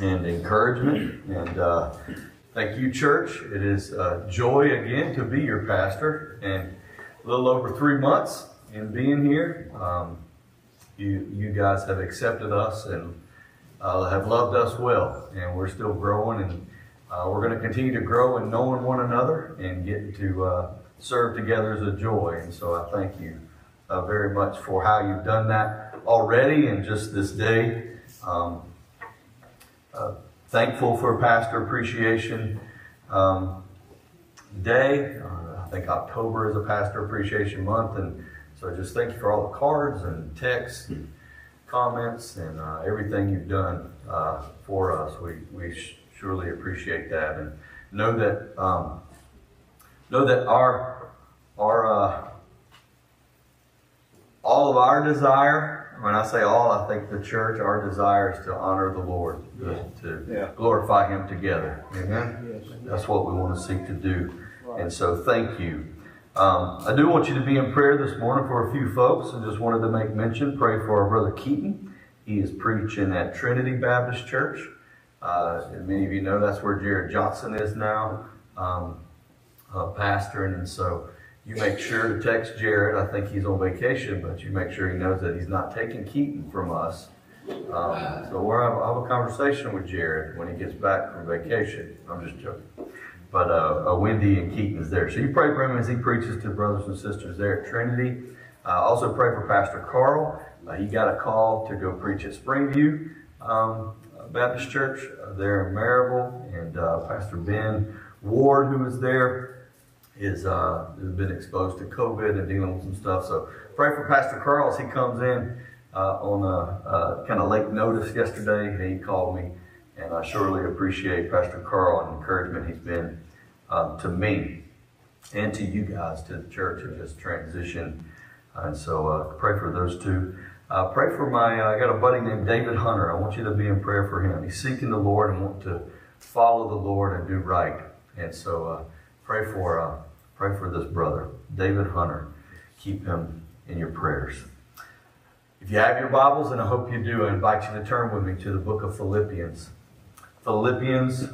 and encouragement. And uh, thank you, church. It is a joy again to be your pastor. And a little over three months in being here, um, you, you guys have accepted us and uh, have loved us well. And we're still growing. And uh, we're going to continue to grow in knowing one another and get to uh, serve together as a joy. And so I thank you uh, very much for how you've done that already and just this day. Um, uh, thankful for Pastor Appreciation um, Day. Uh, I think October is a Pastor Appreciation Month, and so just thank you for all the cards and texts and comments and uh, everything you've done uh, for us. We we sh- surely appreciate that, and know that um, know that our our uh, all of our desire when I say all, I think the church, our desire is to honor the Lord, to, to yeah. glorify Him together. Amen? Yes. That's what we want to seek to do. Right. And so thank you. Um, I do want you to be in prayer this morning for a few folks I just wanted to make mention, pray for our brother Keaton. He is preaching at Trinity Baptist Church. Uh, and many of you know that's where Jared Johnson is now, um, uh, pastoring. And so you make sure to text Jared. I think he's on vacation, but you make sure he knows that he's not taking Keaton from us. Um, so we'll have, have, a conversation with Jared when he gets back from vacation. I'm just joking. But uh, uh, Wendy and Keaton is there. So you pray for him as he preaches to brothers and sisters there at Trinity. Uh, also pray for Pastor Carl. Uh, he got a call to go preach at Springview um, Baptist Church uh, there in Maryville. And uh, Pastor Ben Ward, who was there, is uh, has been exposed to COVID and dealing with some stuff. So pray for Pastor Carl as he comes in uh, on a, a kind of late notice yesterday. He called me, and I surely appreciate Pastor Carl and the encouragement he's been um, to me and to you guys, to the church, in this transition. And so uh, pray for those two. Uh, pray for my, uh, I got a buddy named David Hunter. I want you to be in prayer for him. He's seeking the Lord and want to follow the Lord and do right. And so uh, pray for uh, Pray for this brother, David Hunter. Keep him in your prayers. If you have your Bibles, and I hope you do, I invite you to turn with me to the book of Philippians. Philippians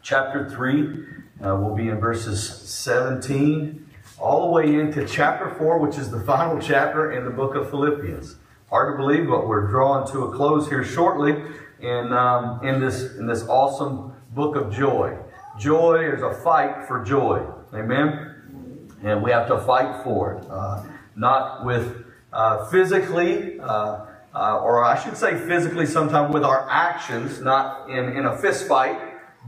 chapter 3 uh, will be in verses 17 all the way into chapter 4, which is the final chapter in the book of Philippians. Hard to believe, but we're drawing to a close here shortly in, um, in, this, in this awesome book of joy. Joy is a fight for joy. Amen? And we have to fight for it. Uh, not with uh, physically, uh, uh or I should say physically, sometimes with our actions, not in, in a fist fight,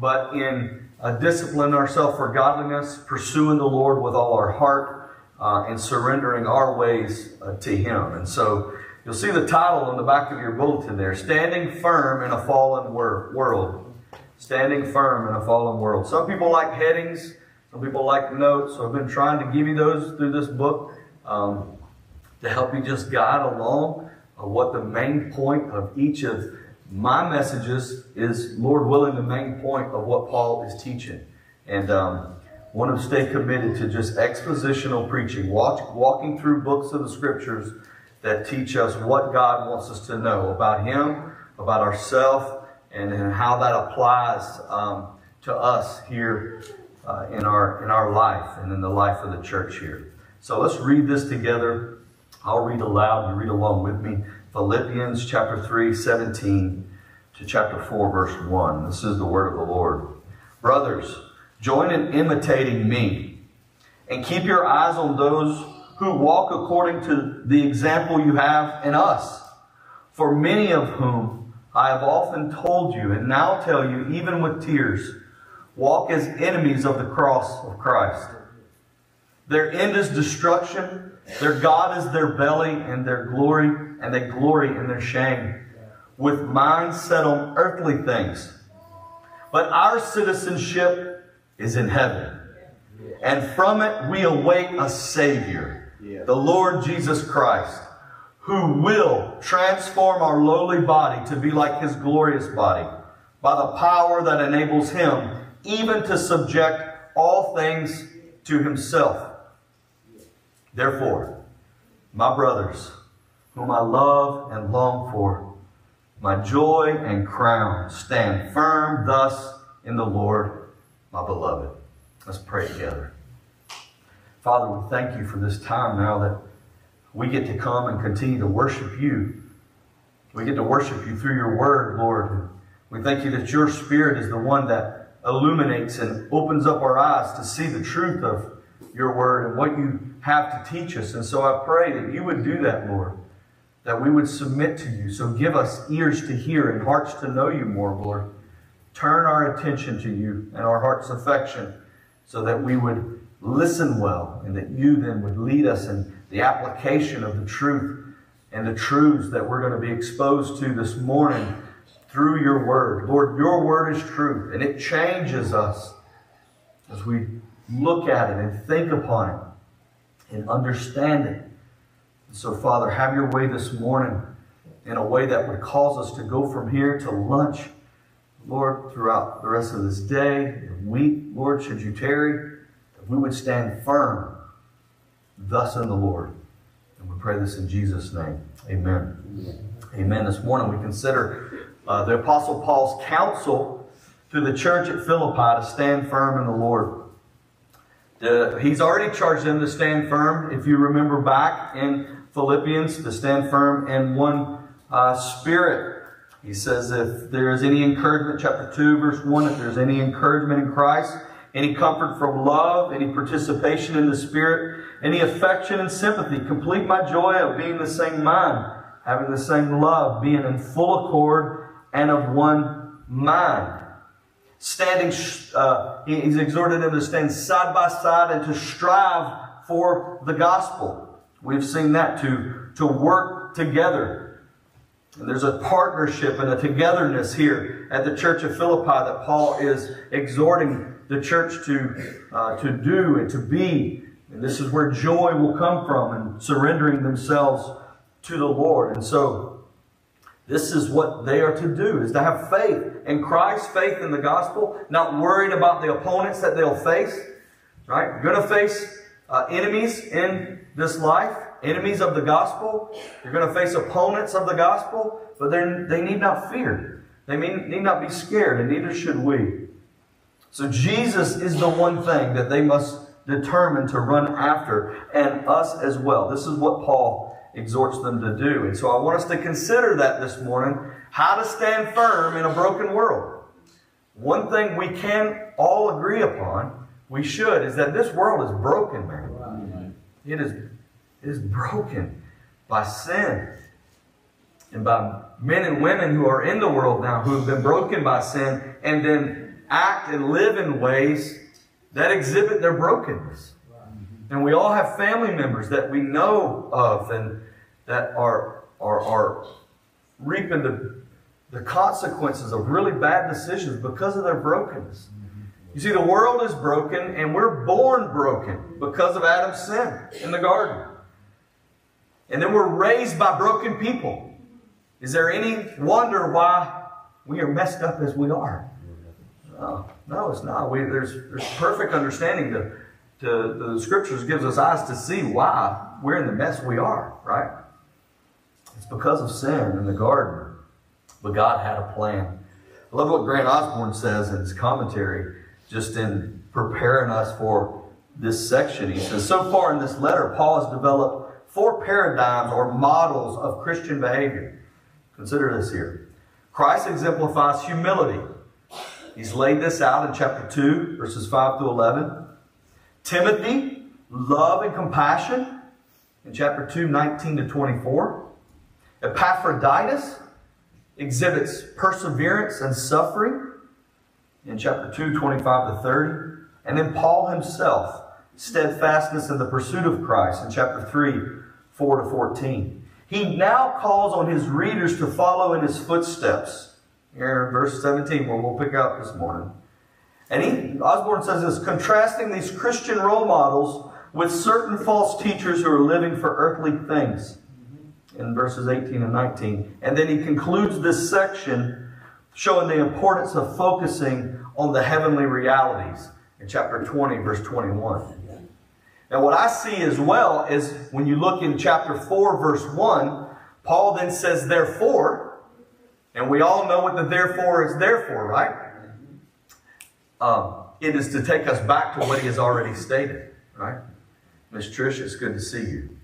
but in uh, disciplining ourselves for godliness, pursuing the Lord with all our heart, uh, and surrendering our ways to Him. And so you'll see the title on the back of your bulletin there Standing Firm in a Fallen wor- World. Standing Firm in a Fallen World. Some people like headings. Some people like notes, so I've been trying to give you those through this book um, to help you just guide along uh, what the main point of each of my messages is, Lord willing, the main point of what Paul is teaching. And um, want to stay committed to just expositional preaching, walking through books of the scriptures that teach us what God wants us to know about Him, about ourselves, and, and how that applies um, to us here uh, in, our, in our life and in the life of the church here. So let's read this together. I'll read aloud. You read along with me. Philippians chapter 3, 17 to chapter 4, verse 1. This is the word of the Lord. Brothers, join in imitating me and keep your eyes on those who walk according to the example you have in us. For many of whom I have often told you and now tell you, even with tears, walk as enemies of the cross of Christ. Their end is destruction, their God is their belly and their glory, and they glory in their shame, with minds set on earthly things. But our citizenship is in heaven, and from it we await a Savior, the Lord Jesus Christ, who will transform our lowly body to be like His glorious body by the power that enables Him even to subject all things to himself. Therefore, my brothers, whom I love and long for, my joy and crown. Stand firm thus in the Lord, my beloved. Let's pray together. Father, we thank you for this time now that we get to come and continue to worship you. We get to worship you through your word, Lord. We thank you that your spirit is the one that illuminates and opens up our eyes to see the truth of your word and what you have to teach us. And so I pray that you would do that, Lord, that we would submit to you. So give us ears to hear and hearts to know you more, Lord. Turn our attention to you and our heart's affection so that we would listen well and that you then would lead us in the application of the truth and the truths that we're going to be exposed to this morning through your word. Lord, your word is truth and it changes us as we look at it and think upon it and understand it. And so, Father, have your way this morning in a way that would cause us to go from here to lunch, Lord, throughout the rest of this day and week. Lord, should you tarry, if we would stand firm, thus in the Lord. And we pray this in Jesus' name. Amen. Amen. Amen. This morning we consider uh, the Apostle Paul's counsel to the church at Philippi to stand firm in the Lord. Uh, he's already charged them to stand firm. If you remember back in Philippians, to stand firm in one uh, spirit. He says, if there is any encouragement, chapter 2, verse 1, if there's any encouragement in Christ, any comfort from love, any participation in the Spirit, any affection and sympathy, complete my joy of being the same mind, having the same love, being in full accord and of one mind standing, uh, he's exhorted them to stand side by side and to strive for the gospel. We've seen that to, to work together. And there's a partnership and a togetherness here at the church of Philippi that Paul is exhorting the church to, uh, to do and to be. And this is where joy will come from and surrendering themselves to the Lord. And so, this is what they are to do, is to have faith in Christ, faith in the gospel, not worried about the opponents that they'll face. Right? You're going to face uh, enemies in this life, enemies of the gospel. You're going to face opponents of the gospel, but they need not fear. They need not be scared, and neither should we. So Jesus is the one thing that they must determine to run after, and us as well. This is what Paul exhorts them to do. And so I want us to consider that this morning how to stand firm in a broken world. One thing we can all agree upon, we should, is that this world is broken, man. It is, it is broken by sin and by men and women who are in the world now who have been broken by sin and then act and live in ways that exhibit their brokenness. And we all have family members that we know of and that are, are, are reaping the, the consequences of really bad decisions because of their brokenness. You see, the world is broken and we're born broken because of Adam's sin in the garden. And then we're raised by broken people. Is there any wonder why we are messed up as we are? No, no, it's not. We, there's, there's perfect understanding to, to the scriptures gives us eyes to see why we're in the mess we are, right? It's because of sin in the garden. But God had a plan. I love what Grant Osborne says in his commentary, just in preparing us for this section. He says, So far in this letter, Paul has developed four paradigms or models of Christian behavior. Consider this here. Christ exemplifies humility. He's laid this out in chapter 2, verses 5 through 11. Timothy, love and compassion in chapter 2, 19 to 24. Epaphroditus exhibits perseverance and suffering in chapter 2, 25 to 30. And then Paul himself, steadfastness in the pursuit of Christ in chapter 3, 4 to 14. He now calls on his readers to follow in his footsteps. Here in verse 17, where we'll pick up this morning. And he, Osborne says this, contrasting these Christian role models with certain false teachers who are living for earthly things in verses 18 and 19. And then he concludes this section showing the importance of focusing on the heavenly realities in chapter 20, verse 21. Now, what I see as well is when you look in chapter 4, verse 1, Paul then says, Therefore, And we all know what the therefore is there for, right? Um, it is to take us back to what he has already stated, right? Miss Trish, it's good to see you.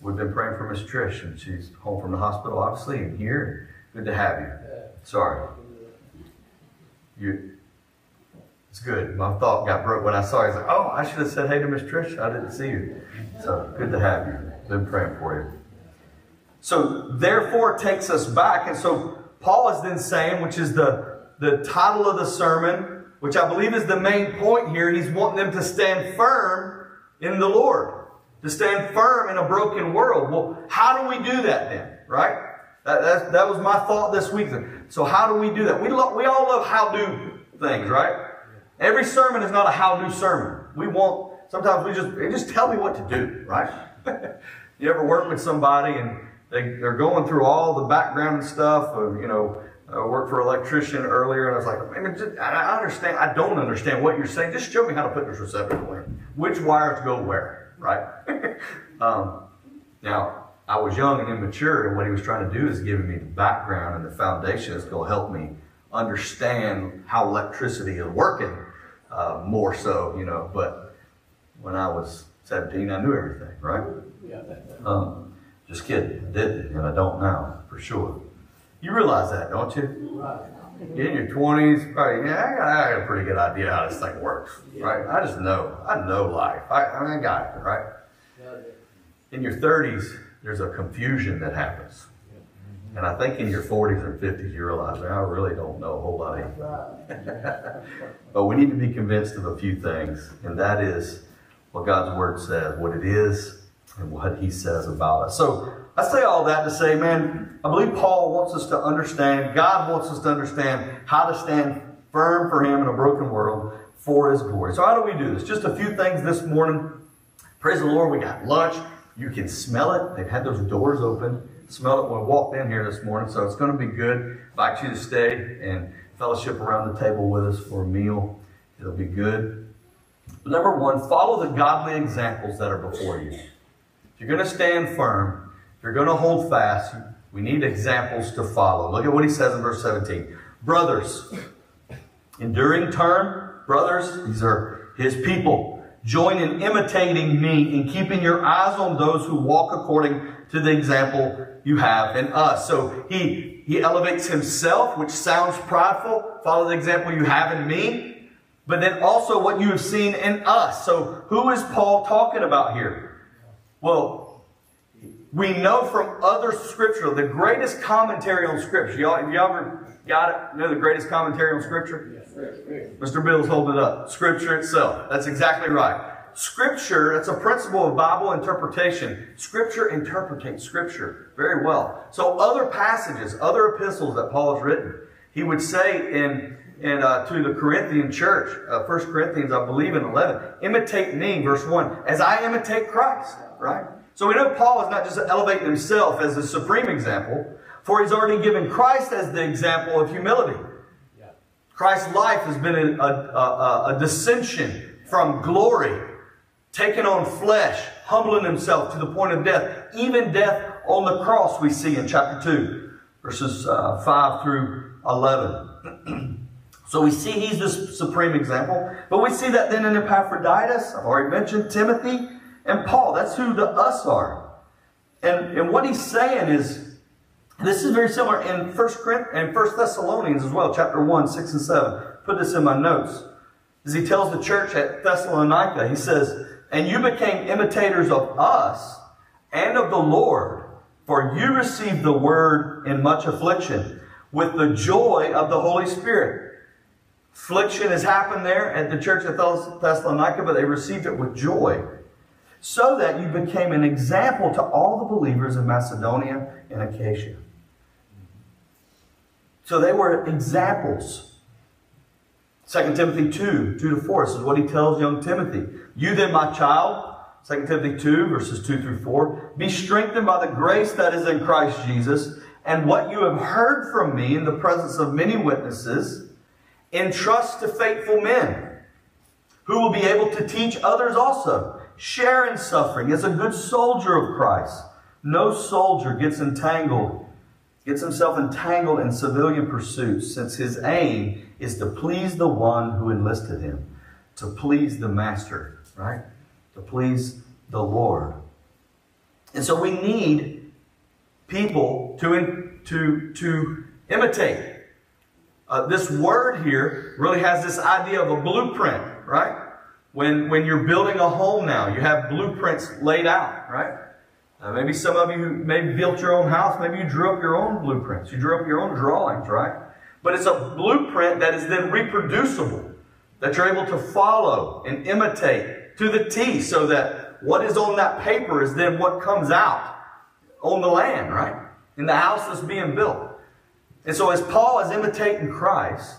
We've been praying for Miss Trish, and she's home from the hospital, obviously, and here. Good to have you. Sorry. You. It's good. My thought got broke when I saw you. I was like, oh, I should have said hey to Miss Trish. I didn't see you. So good to have you. Been praying for you. So therefore, takes us back, and so Paul is then saying, which is the the title of the sermon, which I believe is the main point here. He's wanting them to stand firm in the Lord, to stand firm in a broken world. Well, how do we do that then, right? That, that, that was my thought this week. So how do we do that? We, lo- we all love how-do things, right? Every sermon is not a how-do sermon. We want, sometimes we just, just tell me what to do, right? you ever work with somebody and they, they're going through all the background stuff of, you know, I worked for an electrician earlier, and I was like, I, mean, just, I understand. I don't understand what you're saying. Just show me how to put this receptacle in. Which wires go where, right? um, now, I was young and immature, and what he was trying to do is giving me the background and the foundation that's going to help me understand how electricity is working uh, more so, you know. But when I was 17, I knew everything, right? Um, just kidding. I didn't, and I don't now, for sure. You realize that, don't you? Right. in your 20s, probably, yeah, I got, I got, a pretty good idea how this thing works, right? I just know. I know life. I, I, mean, I got it, right? In your 30s, there's a confusion that happens. And I think in your 40s and 50s, you realize, I really don't know a whole lot of But we need to be convinced of a few things, and that is what God's Word says, what it is, and what He says about us. So I say all that to say, man, I believe Paul wants us to understand, God wants us to understand how to stand firm for Him in a broken world for His glory. So, how do we do this? Just a few things this morning. Praise the Lord, we got lunch. You can smell it. They've had those doors open. Smell it when we walked in here this morning, so it's going to be good. Invite you to stay and fellowship around the table with us for a meal. It'll be good. Number one, follow the godly examples that are before you. If you're going to stand firm, you're going to hold fast, we need examples to follow. Look at what he says in verse 17. Brothers, enduring term, brothers, these are his people. Join in imitating me in keeping your eyes on those who walk according to the example you have in us. So he, he elevates himself, which sounds prideful. Follow the example you have in me. But then also what you have seen in us. So who is Paul talking about here? Well, we know from other scripture, the greatest commentary on scripture. Y'all, y'all ever got it? know the greatest commentary on scripture? Yes. Mr. Bill's holding it up. Scripture itself. That's exactly right. Scripture, that's a principle of Bible interpretation. Scripture interpretates Scripture very well. So other passages, other epistles that Paul has written, he would say in, in uh, to the Corinthian church, uh, 1 Corinthians, I believe in 11, imitate me, verse 1, as I imitate Christ, right? So we know Paul is not just elevating himself as the supreme example, for he's already given Christ as the example of humility. Christ's life has been a, a, a, dissension from glory, taking on flesh, humbling himself to the point of death, even death on the cross, we see in chapter 2, verses uh, 5 through 11. so we see he's the supreme example, but we see that then in Epaphroditus, I've already mentioned Timothy, and Paul. That's who the us are. And, and what he's saying is, this is very similar in First and First Thessalonians as well, chapter 1, 6 and 7. Put this in my notes. As he tells the church at Thessalonica, he says, And you became imitators of us and of the Lord, for you received the word in much affliction, with the joy of the Holy Spirit. Affliction has happened there at the church at Thessalonica, but they received it with joy so that you became an example to all the believers in Macedonia and Achaia. So they were examples. 2 Timothy 2, 2 to 4, this is what he tells young Timothy. You then, my child, 2 Timothy 2, verses 2 through 4, be strengthened by the grace that is in Christ Jesus, and what you have heard from me in the presence of many witnesses, entrust to faithful men, who will be able to teach others also. Share in suffering as a good soldier of Christ. No soldier gets entangled gets himself entangled in civilian pursuits since his aim is to please the one who enlisted him, to please the master, right? To please the Lord. And so we need people to, to, to imitate. Uh, this word here really has this idea of a blueprint, right? When, when you're building a home now, you have blueprints laid out, right? Maybe some of you maybe built your own house. Maybe you drew up your own blueprints. You drew up your own drawings, right? But it's a blueprint that is then reproducible, that you're able to follow and imitate to the T so that what is on that paper is then what comes out on the land, right? In the house that's being built. And so as Paul is imitating Christ,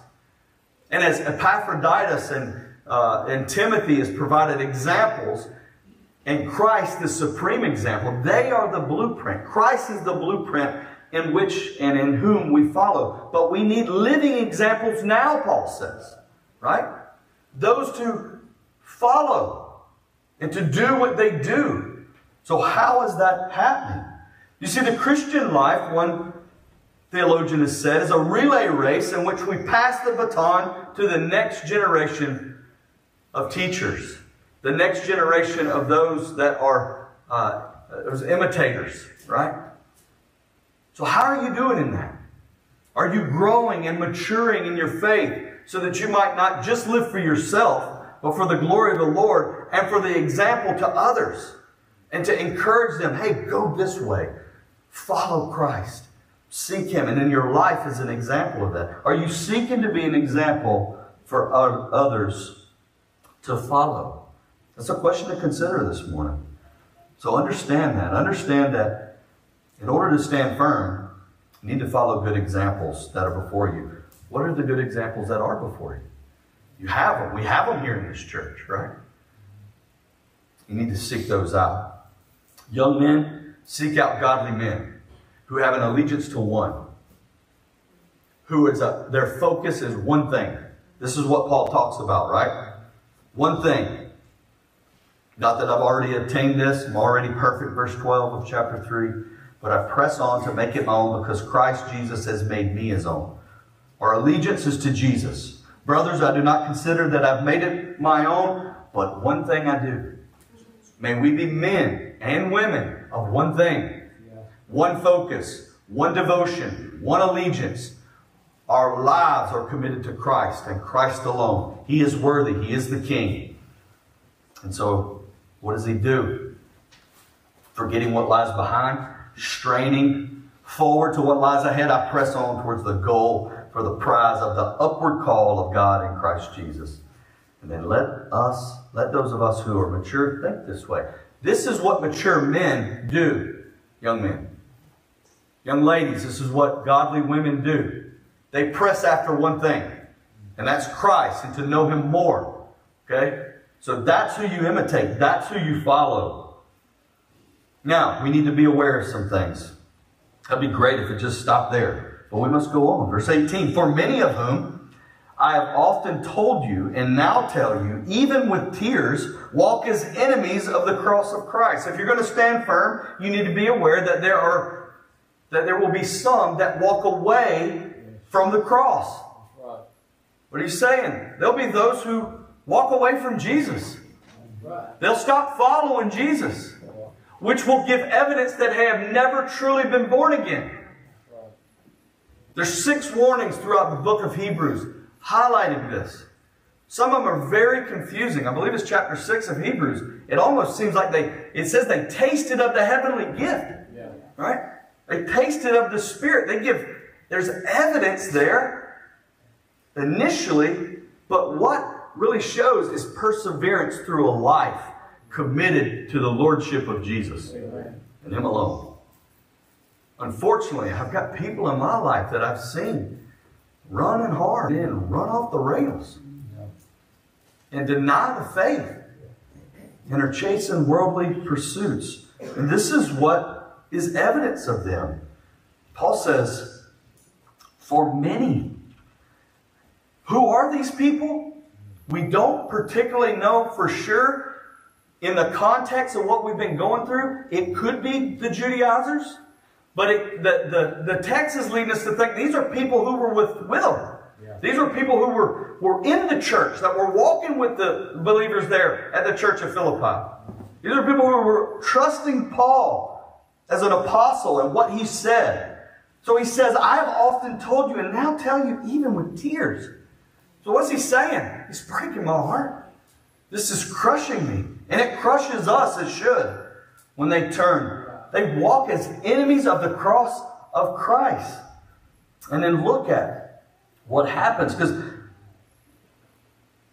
and as Epaphroditus and, uh, and Timothy has provided examples, and Christ, the supreme example, they are the blueprint. Christ is the blueprint in which and in whom we follow. But we need living examples now, Paul says. Right? Those to follow and to do what they do. So, how is that happening? You see, the Christian life, one theologian has said, is a relay race in which we pass the baton to the next generation of teachers the next generation of those that are uh, those imitators, right? So, how are you doing in that? Are you growing and maturing in your faith so that you might not just live for yourself, but for the glory of the Lord and for the example to others? And to encourage them, hey, go this way. Follow Christ. Seek Him. And in your life is an example of that. Are you seeking to be an example for others to follow? That's a question to consider this morning. So understand that. Understand that in order to stand firm, you need to follow good examples that are before you. What are the good examples that are before you? You have them. We have them here in this church, right? You need to seek those out. Young men, seek out godly men who have an allegiance to one. Who is a, their focus is one thing. This is what Paul talks about, right? One thing. Not that I've already attained this, I'm already perfect, verse 12 of chapter 3, but I press on to make it my own because Christ Jesus has made me his own. Our allegiance is to Jesus. Brothers, I do not consider that I've made it my own, but one thing I do. May we be men and women of one thing, one focus, one devotion, one allegiance. Our lives are committed to Christ and Christ alone. He is worthy. He is the King. And so what does he do? Forgetting what lies behind, straining forward to what lies ahead, I press on towards the goal for the prize of the upward call of God in Christ Jesus. And then let us, let those of us who are mature think this way. This is what mature men do, young men. Young ladies, this is what godly women do. They press after one thing, and that's Christ, and to know Him more. Okay? So that's who you imitate. That's who you follow. Now, we need to be aware of some things. That'd be great if it just stopped there. But we must go on. Verse 18 For many of whom I have often told you and now tell you, even with tears, walk as enemies of the cross of Christ. If you're going to stand firm, you need to be aware that there are that there will be some that walk away from the cross. What are you saying? There'll be those who walk away from Jesus. They'll stop following Jesus, which will give evidence that they have never truly been born again. There's six warnings throughout the book of Hebrews highlighting this. Some of them are very confusing. I believe it's chapter 6 of Hebrews. It almost seems like they, it says they tasted of the heavenly gift. Yeah. Right? They tasted of the Spirit. They give, there's evidence there initially, but what really shows is perseverance through a life committed to the Lordship of Jesus Amen. and Him alone. Unfortunately, I've got people in my life that I've seen running hard and run off the rails and deny the faith and are chasing worldly pursuits. And this is what is evidence of them. Paul says, For many. Who are these people? We don't particularly know for sure in the context of what we've been going through. It could be the Judaizers, But it, the, the, the text is leading us to think these are people who were with, with them. Yeah. These were people who were, were in the church, that were walking with the believers there at the church of Philippi. These are people who were trusting Paul as an apostle and what he said. So he says, I have often told you and now tell you even with tears. So what's he saying? He's breaking my heart. This is crushing me. And it crushes us, it should, when they turn. They walk as enemies of the cross of Christ. And then look at what happens. Because,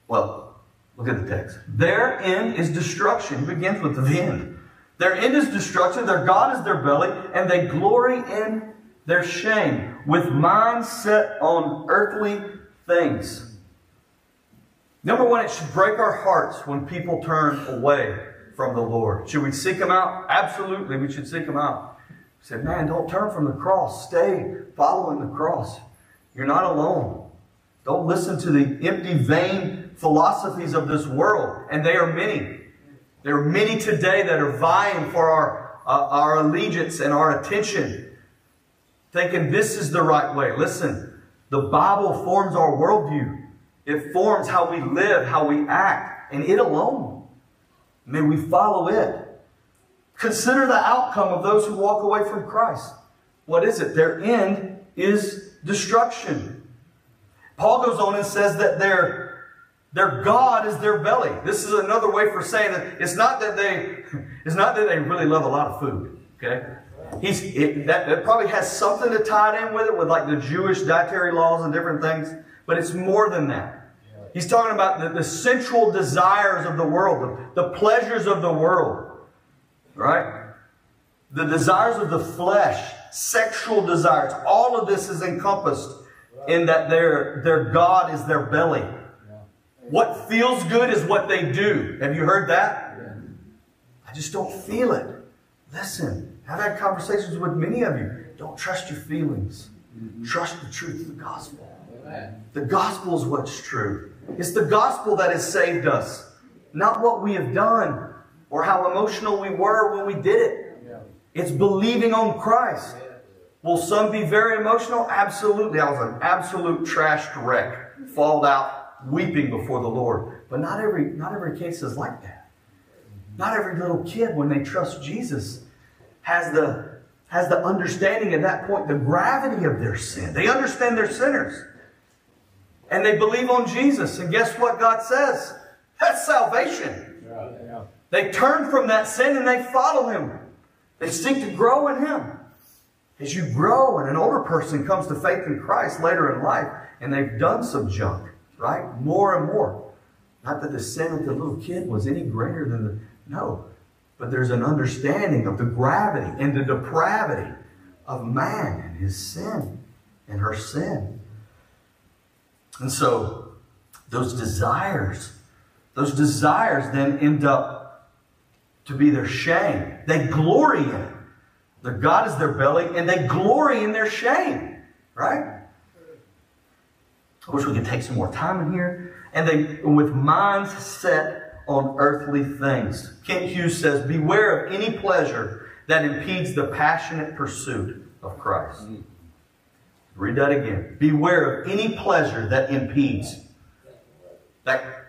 well, look at the text. Their end is destruction. It begins with the end. Their end is destruction. Their God is their belly. And they glory in their shame with minds set on earthly things. Number one, it should break our hearts when people turn away from the Lord. Should we seek Him out? Absolutely, we should seek Him out. He said, man, don't turn from the cross. Stay following the cross. You're not alone. Don't listen to the empty, vain philosophies of this world. And they are many. There are many today that are vying for our, uh, our allegiance and our attention, thinking this is the right way. Listen, the Bible forms our worldview. It forms how we live, how we act, and it alone. May we follow it. Consider the outcome of those who walk away from Christ. What is it? Their end is destruction. Paul goes on and says that their, their God is their belly. This is another way for saying that it's not that they, it's not that they really love a lot of food. Okay? He's, it, that, that probably has something to tie in with it, with like the Jewish dietary laws and different things. But it's more than that. He's talking about the, the sensual desires of the world, the, the pleasures of the world. Right? The desires of the flesh, sexual desires. All of this is encompassed in that their, their God is their belly. What feels good is what they do. Have you heard that? I just don't feel it. Listen, I've had conversations with many of you. Don't trust your feelings. Trust the truth of the gospel. The gospel is what's true. It's the gospel that has saved us, not what we have done or how emotional we were when we did it. It's believing on Christ. Will some be very emotional? Absolutely. I was an absolute trashed wreck, falled out, weeping before the Lord. But not every, not every case is like that. Not every little kid, when they trust Jesus, has the, has the understanding at that point, the gravity of their sin. They understand they're sinners and they believe on Jesus. And guess what God says? That's salvation. Yeah, yeah. They turn from that sin and they follow Him. They seek to grow in Him. As you grow and an older person comes to faith in Christ later in life and they've done some junk, right? More and more. Not that the sin of the little kid was any greater than the, no. But there's an understanding of the gravity and the depravity of man and his sin and her sin. And so those desires, those desires then end up to be their shame. They glory in it. Their God is their belly, and they glory in their shame. Right? I wish we could take some more time in here. And they, with minds set on earthly things. Kent Hughes says, Beware of any pleasure that impedes the passionate pursuit of Christ. Read that again. Beware of any pleasure that impedes, that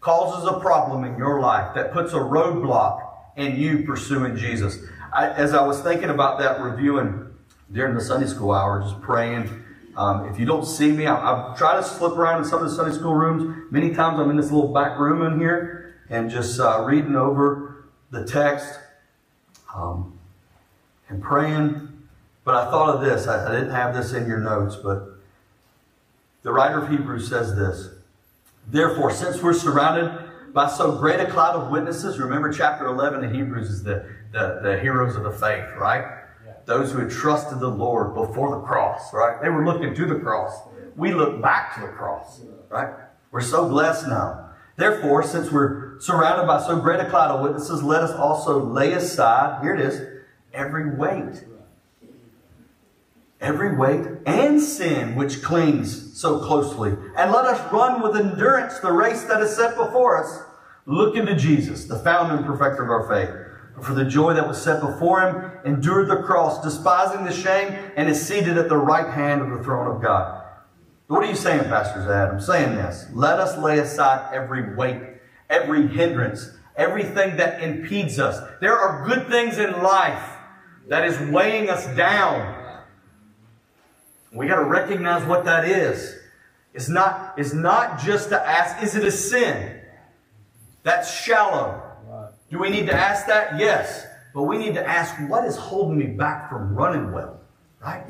causes a problem in your life, that puts a roadblock in you pursuing Jesus. I, as I was thinking about that, reviewing during the Sunday school hour, just praying. Um, if you don't see me, I, I try to slip around in some of the Sunday school rooms. Many times I'm in this little back room in here and just uh, reading over the text um, and praying but I thought of this. I, I didn't have this in your notes, but the writer of Hebrews says this. Therefore, since we're surrounded by so great a cloud of witnesses, remember chapter 11 in Hebrews is the, the, the heroes of the faith, right? Yeah. Those who had trusted the Lord before the cross, right? They were looking to the cross. We look back to the cross, right? We're so blessed now. Therefore, since we're surrounded by so great a cloud of witnesses, let us also lay aside, here it is, every weight every weight and sin which clings so closely. And let us run with endurance the race that is set before us. Look into Jesus, the founder and perfecter of our faith, for the joy that was set before him, endured the cross, despising the shame, and is seated at the right hand of the throne of God. What are you saying, Pastor Zad? I'm saying this. Let us lay aside every weight, every hindrance, everything that impedes us. There are good things in life that is weighing us down. We got to recognize what that is. It's not, it's not just to ask, is it a sin? That's shallow. Do we need to ask that? Yes. But we need to ask, what is holding me back from running well? Right?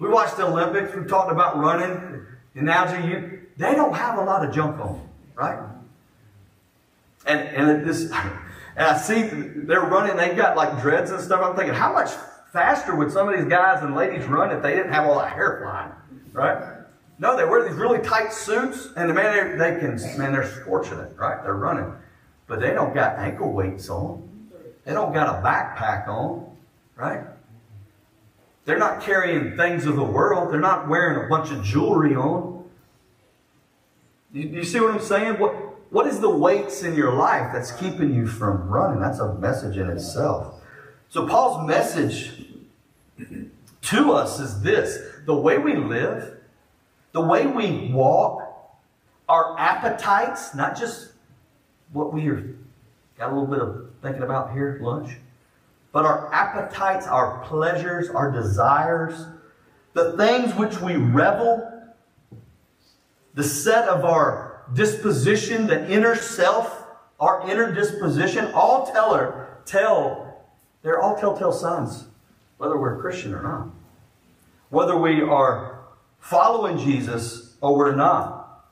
We watched the Olympics. We talked about running. Analogy, you, they don't have a lot of junk on them, right? And and this, and I see they're running. They've got like dreads and stuff. I'm thinking, how much faster would some of these guys and ladies run if they didn't have all that hair flying, right? No, they wear these really tight suits, and the man, they can, man, they're scorching it, right? They're running but they don't got ankle weights on. They don't got a backpack on, right? They're not carrying things of the world. They're not wearing a bunch of jewelry on. You, you see what I'm saying? What, what is the weights in your life that's keeping you from running? That's a message in itself. So Paul's message to us is this. The way we live, the way we walk, our appetites, not just what we are got a little bit of thinking about here lunch. But our appetites, our pleasures, our desires, the things which we revel, the set of our disposition, the inner self, our inner disposition, all tell her, tell, they're all telltale signs, whether we're a Christian or not. Whether we are following Jesus or we're not.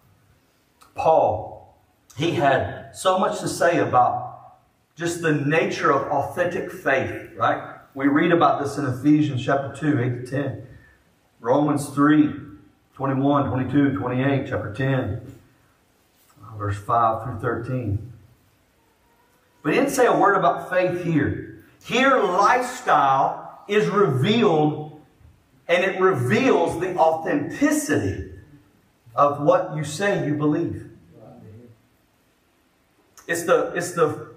Paul, he had so much to say about just the nature of authentic faith, right? We read about this in Ephesians chapter 2, 8 to 10. Romans 3, 21, 22, 28, chapter 10, verse 5 through 13. But he didn't say a word about faith here. Here, lifestyle is revealed, and it reveals the authenticity of what you say you believe. It's the, it's the,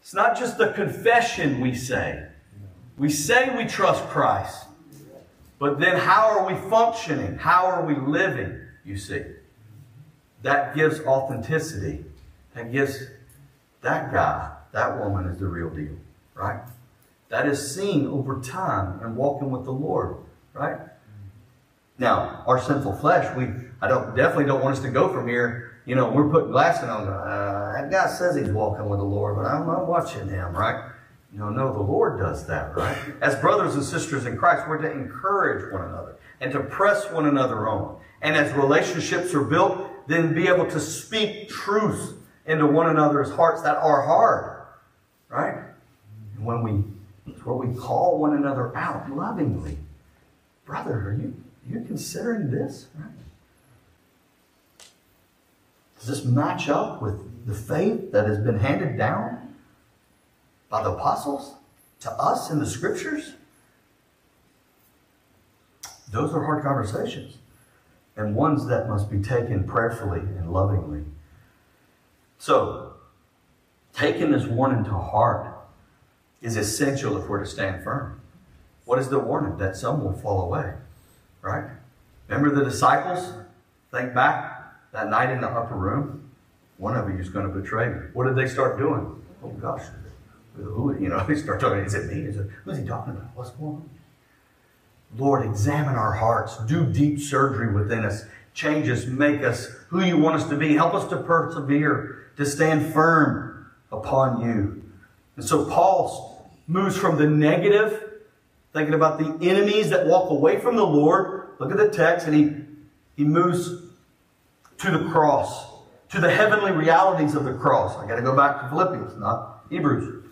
it's not just the confession we say. We say we trust Christ. But then how are we functioning? How are we living? You see. That gives authenticity. That gives that guy, that woman is the real deal. Right? That is seen over time and walking with the Lord. Right? Now, our sinful flesh, we I don't definitely don't want us to go from here you know, we're putting glasses on. Uh, that guy says he's walking with the Lord, but I'm not watching him, right? You know, no, the Lord does that, right? As brothers and sisters in Christ, we're to encourage one another and to press one another on. And as relationships are built, then be able to speak truth into one another's hearts that are hard, right? And when we, it's where we call one another out lovingly. Brother, are you, are you considering this? Right? Does this match up with the faith that has been handed down by the apostles to us in the scriptures? Those are hard conversations and ones that must be taken prayerfully and lovingly. So, taking this warning to heart is essential if we're to stand firm. What is the warning? That some will fall away, right? Remember the disciples? Think back that night in the upper room, one of you is going to betray me. What did they start doing? Oh gosh, who, you know, they start talking, is it me? Is it, who's he talking about? What's going on? Lord, examine our hearts. Do deep surgery within us. Change us. Make us who you want us to be. Help us to persevere, to stand firm upon you. And so Paul moves from the negative, thinking about the enemies that walk away from the Lord. Look at the text, and he, he moves to the cross, to the heavenly realities of the cross. I got to go back to Philippians, not Hebrews.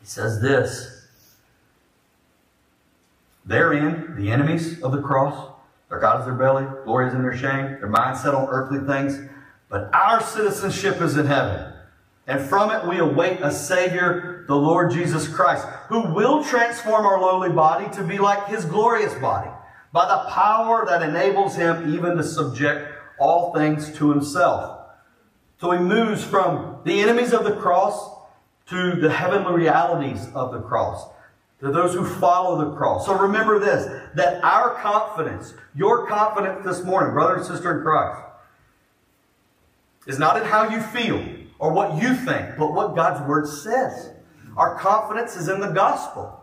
He says this Therein, the enemies of the cross, their God is their belly, glory is in their shame, their mind set on earthly things, but our citizenship is in heaven. And from it we await a Savior, the Lord Jesus Christ, who will transform our lowly body to be like His glorious body by the power that enables him even to subject all things to himself. So he moves from the enemies of the cross to the heavenly realities of the cross, to those who follow the cross. So remember this that our confidence, your confidence this morning, brother and sister in Christ, is not in how you feel or what you think, but what God's Word says. Our confidence is in the gospel.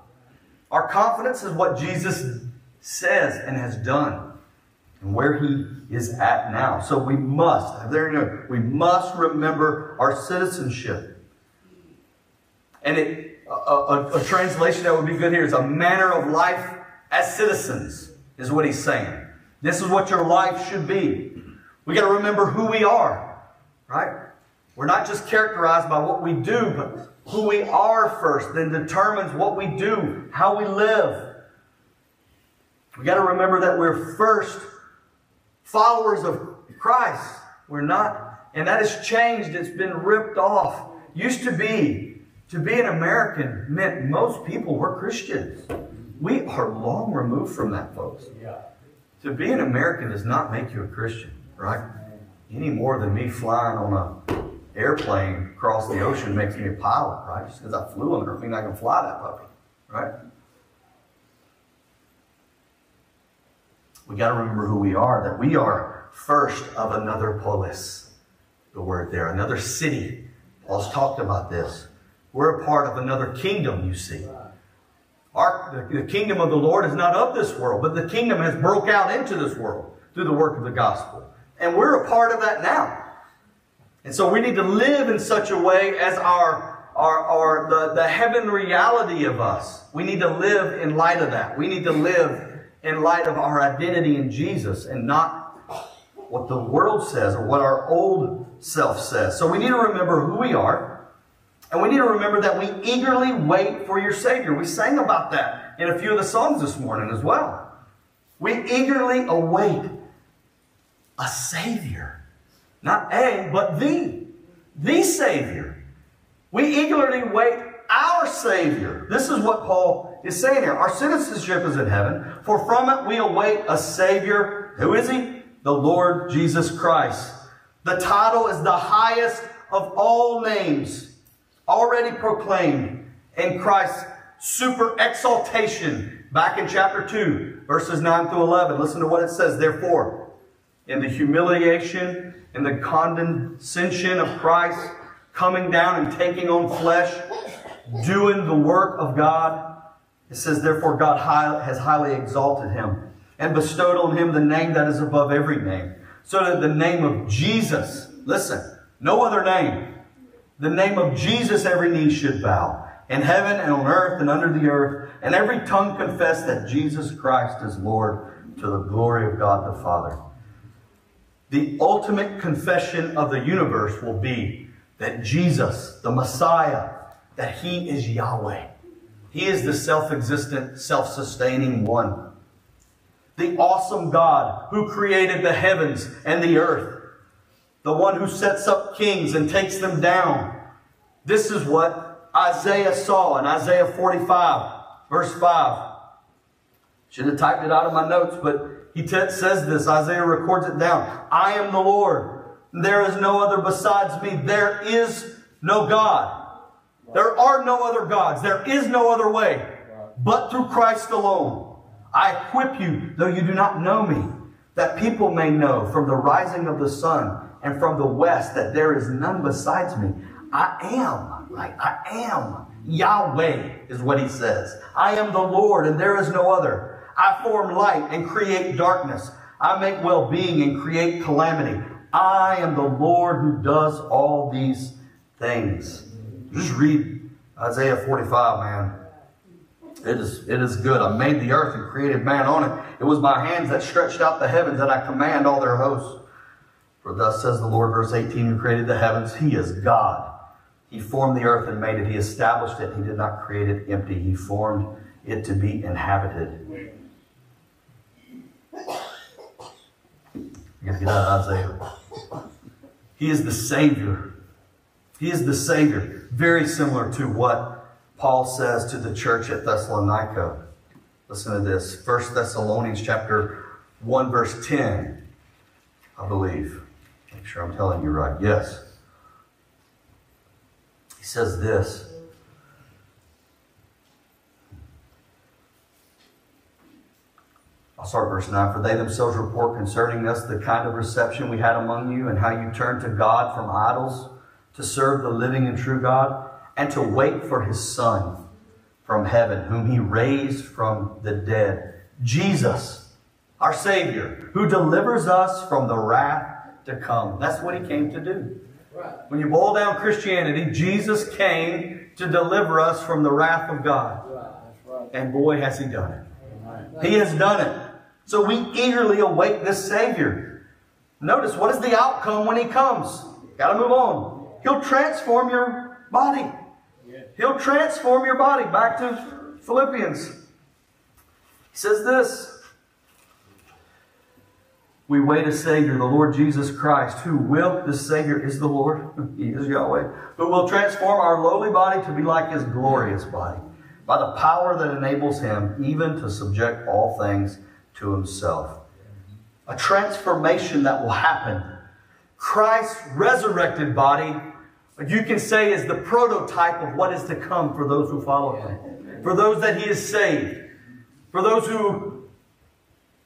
Our confidence is what Jesus says and has done and where he is at now. So we must, there you go, we must remember our citizenship. And it, a, a, a translation that would be good here is a manner of life as citizens, is what he's saying. This is what your life should be. We got to remember who we are, right? We're not just characterized by what we do, but who we are first then determines what we do, how we live. We got to remember that we're first followers of Christ. We're not, and that has changed. It's been ripped off. Used to be, to be an American meant most people were Christians. We are long removed from that, folks. Yeah. To be an American does not make you a Christian, right? Any more than me flying on a airplane across the ocean makes me a pilot, right? Just because I flew on it doesn't mean I can fly that puppy, right? We got to remember who we are, that we are first of another polis. The word there, another city. Paul's talked about this. We're a part of another kingdom, you see. Our, the, the kingdom of the Lord is not of this world, but the kingdom has broke out into this world through the work of the gospel. And we're a part of that now. And so we need to live in such a way as our, our, our the, the heaven reality of us. We need to live in light of that. We need to live in light of our identity in Jesus and not what the world says or what our old self says. So we need to remember who we are. And we need to remember that we eagerly wait for your Savior. We sang about that in a few of the songs this morning as well. We eagerly await a Savior. Not a, but the. The Savior. We eagerly wait our Savior. This is what Paul is saying here. Our citizenship is in heaven, for from it we await a Savior. Who is He? The Lord Jesus Christ. The title is the highest of all names, already proclaimed in Christ's super exaltation. Back in chapter 2, verses 9 through 11. Listen to what it says. Therefore, in the humiliation and the condescension of Christ, coming down and taking on flesh, doing the work of God. It says, therefore, God has highly exalted him and bestowed on him the name that is above every name. So that the name of Jesus, listen, no other name, the name of Jesus every knee should bow, in heaven and on earth and under the earth, and every tongue confess that Jesus Christ is Lord to the glory of God the Father. The ultimate confession of the universe will be that Jesus, the Messiah, that He is Yahweh. He is the self-existent, self-sustaining one. The awesome God who created the heavens and the earth. The one who sets up kings and takes them down. This is what Isaiah saw in Isaiah 45, verse 5. Should have typed it out of my notes, but he says this. Isaiah records it down. I am the Lord. There is no other besides me. There is no God. There are no other gods. There is no other way but through Christ alone. I equip you, though you do not know me, that people may know from the rising of the sun and from the west that there is none besides me. I am, right? I am. Yahweh is what he says. I am the Lord and there is no other. I form light and create darkness. I make well-being and create calamity. I am the Lord who does all these things. Just read Isaiah 45, man. It is, it is good. I made the earth and created man on it. It was my hands that stretched out the heavens that I command all their hosts. For thus says the Lord, verse 18, who created the heavens. He is God. He formed the earth and made it. He established it. He did not create it empty. He formed it to be inhabited. Gotta get out of Isaiah. He is the Savior. He is the Savior. Very similar to what Paul says to the church at Thessalonica. Listen to this. 1 Thessalonians chapter 1, verse 10, I believe. Make sure I'm telling you right. Yes. He says this. I'll start verse 9. For they themselves report concerning us the kind of reception we had among you and how you turned to God from idols to serve the living and true God and to wait for his Son from heaven, whom he raised from the dead. Jesus, our Savior, who delivers us from the wrath to come. That's what he came to do. When you boil down Christianity, Jesus came to deliver us from the wrath of God. And boy, has he done it. He has done it. So we eagerly await this Savior. Notice what is the outcome when He comes? Got to move on. He'll transform your body. He'll transform your body. Back to Philippians. He says this We wait a Savior, the Lord Jesus Christ, who will, this Savior is the Lord, He is Yahweh, who will transform our lowly body to be like His glorious body by the power that enables Him even to subject all things to himself. A transformation that will happen. Christ's resurrected body, you can say, is the prototype of what is to come for those who follow him. For those that he has saved. For those who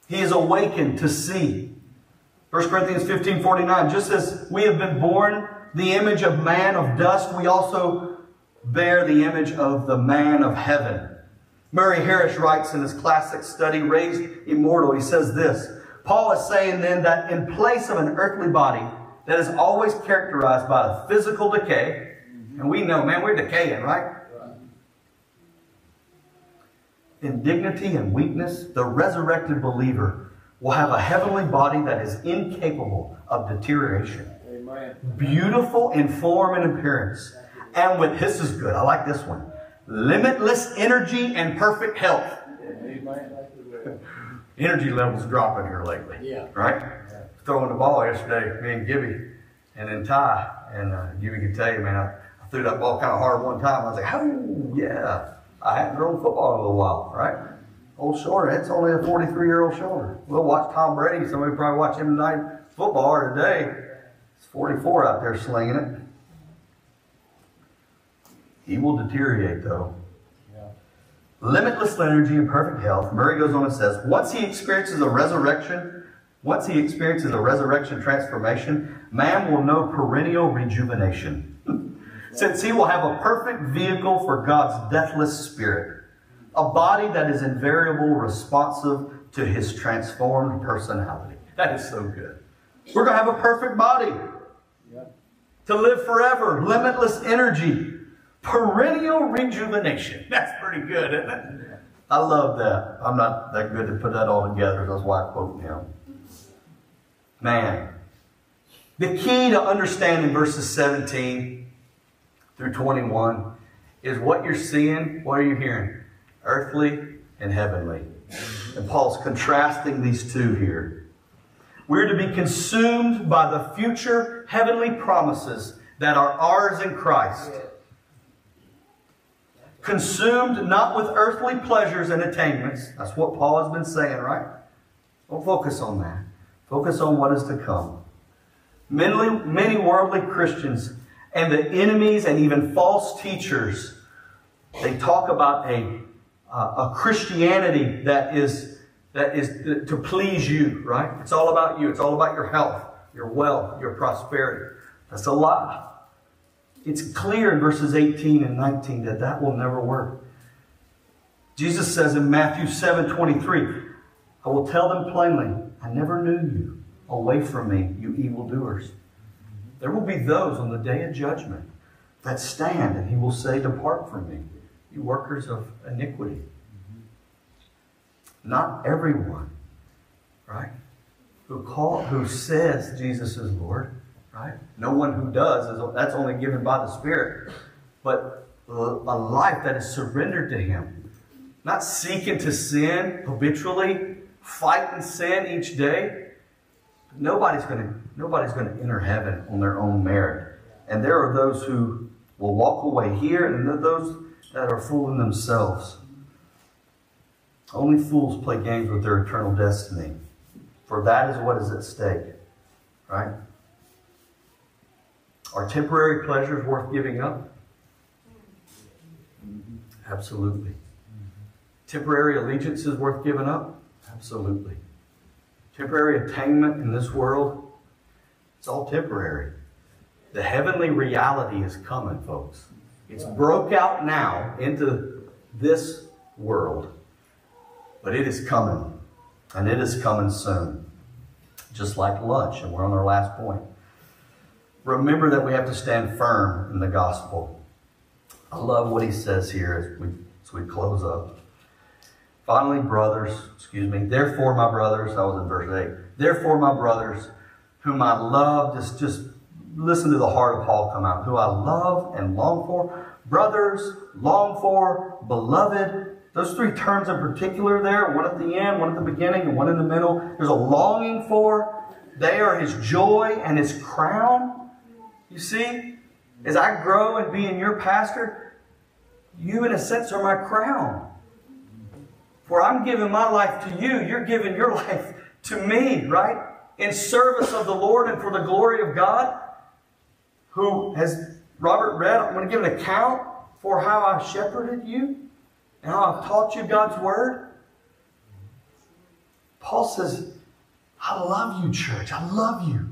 he is awakened to see. 1 Corinthians 15 49, just as we have been borne the image of man of dust, we also bear the image of the man of heaven. Murray Harris writes in his classic study, Raised Immortal, he says this Paul is saying then that in place of an earthly body that is always characterized by a physical decay, and we know, man, we're decaying, right? In dignity and weakness, the resurrected believer will have a heavenly body that is incapable of deterioration. Amen. Beautiful in form and appearance. And with, this is good, I like this one limitless energy and perfect health. energy levels dropping here lately. Yeah. Right? Yeah. Throwing the ball yesterday, me and Gibby, and then Ty. And uh, Gibby can tell you, man, I, I, threw that ball kind of hard one time. I was like, oh, yeah. I hadn't thrown football in a little while, right? Old shoulder, it's only a 43 year old shoulder. We'll watch Tom Brady. Somebody probably watch him tonight football or today. It's 44 out there slinging it. He will deteriorate, though. Yeah. Limitless energy and perfect health. Murray goes on and says, once he experiences a resurrection, once he experiences a resurrection transformation, man will know perennial rejuvenation. Since he will have a perfect vehicle for God's deathless spirit, a body that is invariable, responsive to his transformed personality. That is so good. We're going to have a perfect body to live forever, limitless energy, Perennial rejuvenation. That's pretty good, isn't it? I love that. I'm not that good to put that all together. That's why I quote him. Man. The key to understanding verses 17 through 21 is what you're seeing, what are you hearing? Earthly and heavenly. And Paul's contrasting these two here. We're to be consumed by the future heavenly promises that are ours in Christ consumed not with earthly pleasures and attainments. That's what Paul has been saying, right? Don't focus on that. Focus on what is to come. Many, many worldly Christians and the enemies and even false teachers, they talk about a, uh, a Christianity that is, that is to please you, right? It's all about you. It's all about your health, your wealth, your prosperity. That's a lie. It's clear in verses 18 and 19 that that will never work. Jesus says in Matthew 7 23, I will tell them plainly, I never knew you. Away from me, you evildoers. There will be those on the day of judgment that stand, and he will say, Depart from me, you workers of iniquity. Not everyone, right, who call, who says Jesus is Lord, Right? No one who does, is, that's only given by the Spirit. But a life that is surrendered to Him. Not seeking to sin habitually, fighting sin each day. Nobody's to nobody's to enter heaven on their own merit. And there are those who will walk away here, and those that are fooling themselves. Only fools play games with their eternal destiny, for that is what is at stake. Right? Are temporary pleasures worth giving up? Absolutely. Temporary allegiance is worth giving up? Absolutely. Temporary attainment in this world? It's all temporary. The heavenly reality is coming, folks. It's broke out now into this world, but it is coming, and it is coming soon. Just like lunch, and we're on our last point. Remember that we have to stand firm in the gospel. I love what he says here as we, as we close up. Finally, brothers, excuse me, therefore, my brothers, I was in verse 8. Therefore, my brothers, whom I love, just, just listen to the heart of Paul come out, who I love and long for. Brothers, long for, beloved. Those three terms in particular there, one at the end, one at the beginning, and one in the middle. There's a longing for. They are his joy and his crown. You see, as I grow and be in your pastor, you in a sense are my crown. For I'm giving my life to you, you're giving your life to me, right? In service of the Lord and for the glory of God, who has Robert read, I'm going to give an account for how I shepherded you and how I've taught you God's word. Paul says, I love you, church. I love you.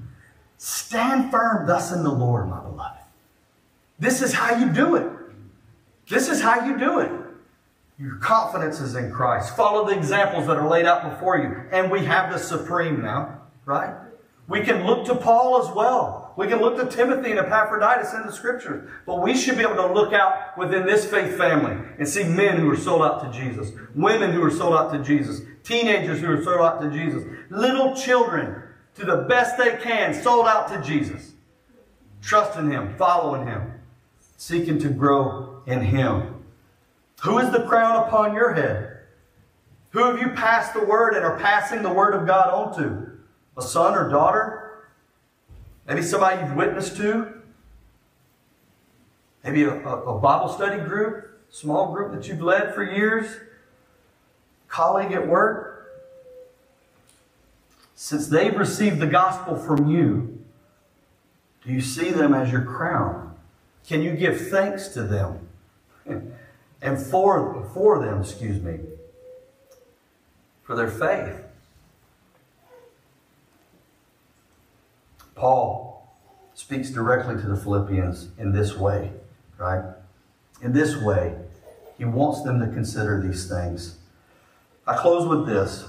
Stand firm thus in the Lord, my beloved. This is how you do it. This is how you do it. Your confidence is in Christ. Follow the examples that are laid out before you. And we have the supreme now, right? We can look to Paul as well. We can look to Timothy and Epaphroditus in the scriptures. But we should be able to look out within this faith family and see men who are sold out to Jesus, women who are sold out to Jesus, teenagers who are sold out to Jesus, little children to the best they can, sold out to Jesus, trusting Him, following Him, seeking to grow in Him. Who is the crown upon your head? Who have you passed the word and are passing the word of God on to? A son or daughter? Maybe somebody you've witnessed to? Maybe a, a, a Bible study group, small group that you've led for years? Colleague at work? Since they've received the gospel from you, do you see them as your crown? Can you give thanks to them? and for, for them, excuse me, for their faith. Paul speaks directly to the Philippians in this way, right? In this way, he wants them to consider these things. I close with this.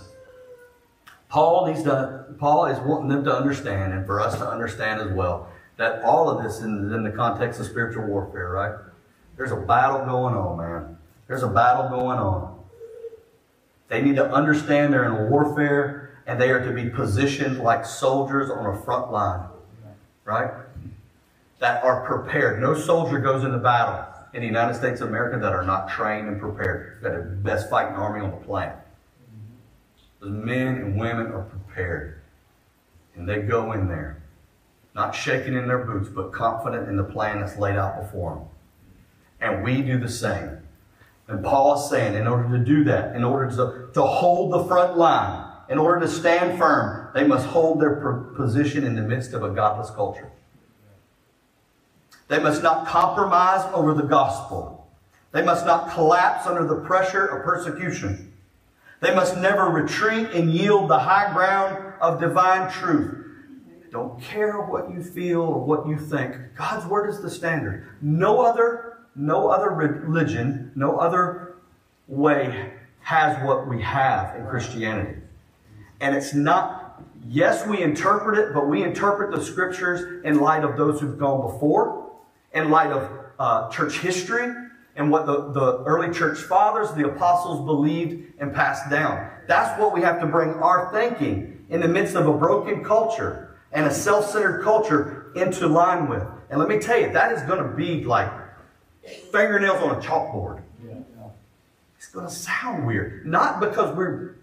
Paul needs to, Paul is wanting them to understand, and for us to understand as well, that all of this is in the context of spiritual warfare, right? There's a battle going on, man. There's a battle going on. They need to understand they're in warfare and they are to be positioned like soldiers on a front line. Right? That are prepared. No soldier goes into battle in the United States of America that are not trained and prepared. That are the best fighting army on the planet. The men and women are prepared. And they go in there, not shaking in their boots, but confident in the plan that's laid out before them. And we do the same. And Paul is saying, in order to do that, in order to, to hold the front line, in order to stand firm, they must hold their position in the midst of a godless culture. They must not compromise over the gospel. They must not collapse under the pressure of persecution. They must never retreat and yield the high ground of divine truth. Don't care what you feel or what you think. God's word is the standard. No other no other religion, no other way has what we have in Christianity. And it's not, yes, we interpret it, but we interpret the scriptures in light of those who've gone before, in light of uh, church history, and what the, the early church fathers, the apostles believed and passed down. That's what we have to bring our thinking in the midst of a broken culture and a self centered culture into line with. And let me tell you, that is going to be like fingernails on a chalkboard. Yeah, yeah. It's going to sound weird. Not because we're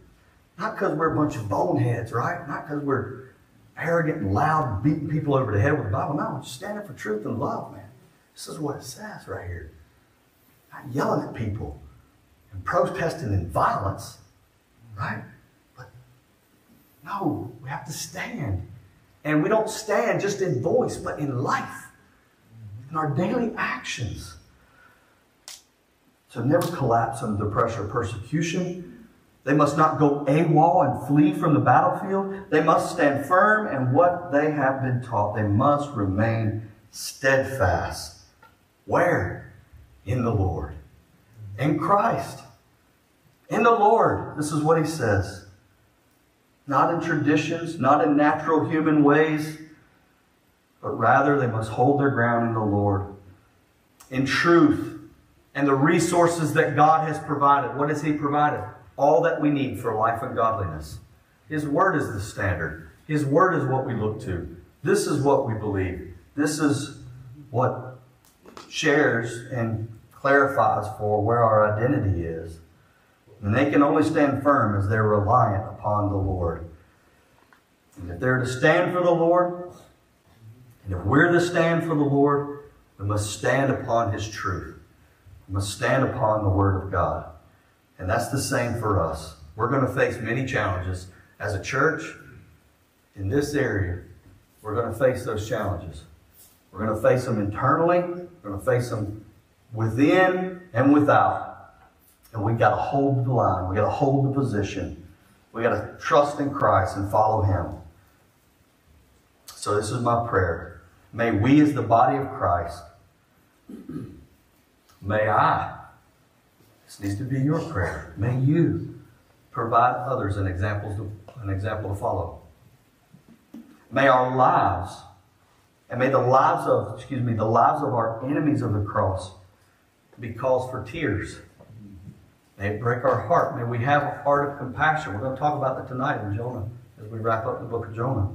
not because we're a bunch of boneheads, right? Not because we're arrogant and loud, beating people over the head with the Bible. No, just standing for truth and love, man. This is what it says right here. Not yelling at people and protesting in violence, right? But no, we have to stand. And we don't stand just in voice, but in life, in our daily actions. to never collapse under the pressure of persecution. They must not go AWOL and flee from the battlefield. They must stand firm in what they have been taught. They must remain steadfast. Where? In the Lord. In Christ. In the Lord. This is what he says. Not in traditions, not in natural human ways, but rather they must hold their ground in the Lord. In truth and the resources that God has provided. What has he provided? All that we need for life and godliness. His word is the standard. His word is what we look to. This is what we believe. This is what shares and clarifies for where our identity is. And they can only stand firm as they're reliant upon the Lord. And if they're to stand for the Lord, and if we're to stand for the Lord, we must stand upon His truth. We must stand upon the Word of God. And that's the same for us. We're going to face many challenges as a church in this area. We're going to face those challenges. We're going to face them internally. We're going to face them within and without. And we've got to hold the line. we've got to hold the position. we've got to trust in Christ and follow Him. So this is my prayer. May we, as the body of Christ, may I, this needs to be your prayer. May you provide others an example to, an example to follow. May our lives and may the lives of, excuse me, the lives of our enemies of the cross be cause for tears. May it break our heart. May we have a heart of compassion. We're going to talk about that tonight in Jonah as we wrap up the book of Jonah.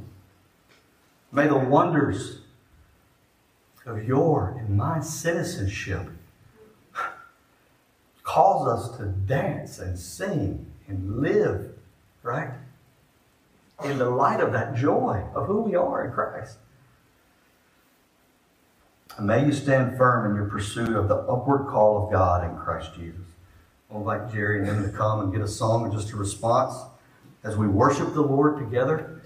May the wonders of your and my citizenship cause us to dance and sing and live, right? In the light of that joy of who we are in Christ. And may you stand firm in your pursuit of the upward call of God in Christ Jesus. I'd like Jerry and them to come and get a song and just a response as we worship the Lord together.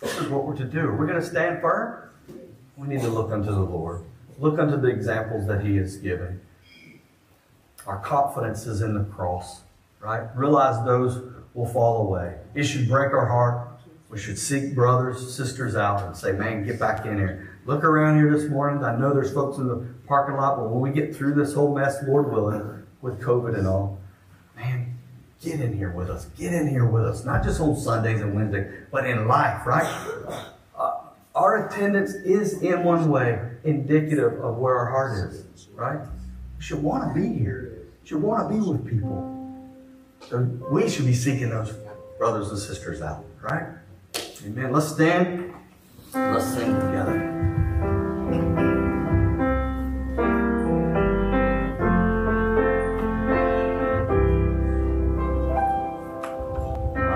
This is what we're to do. We're going to stand firm. We need to look unto the Lord. Look unto the examples that He has given. Our confidence is in the cross, right? Realize those will fall away. It should break our heart. We should seek brothers, sisters out and say, man, get back in here. Look around here this morning. I know there's folks in the parking lot, but when we get through this whole mess, Lord willing, with COVID and all, man, get in here with us. Get in here with us. Not just on Sundays and Wednesdays, but in life, right? Uh, our attendance is, in one way, indicative of where our heart is, right? We should want to be here. Should want to be with people. So we should be seeking those brothers and sisters out, right? Amen. Let's stand. Let's sing.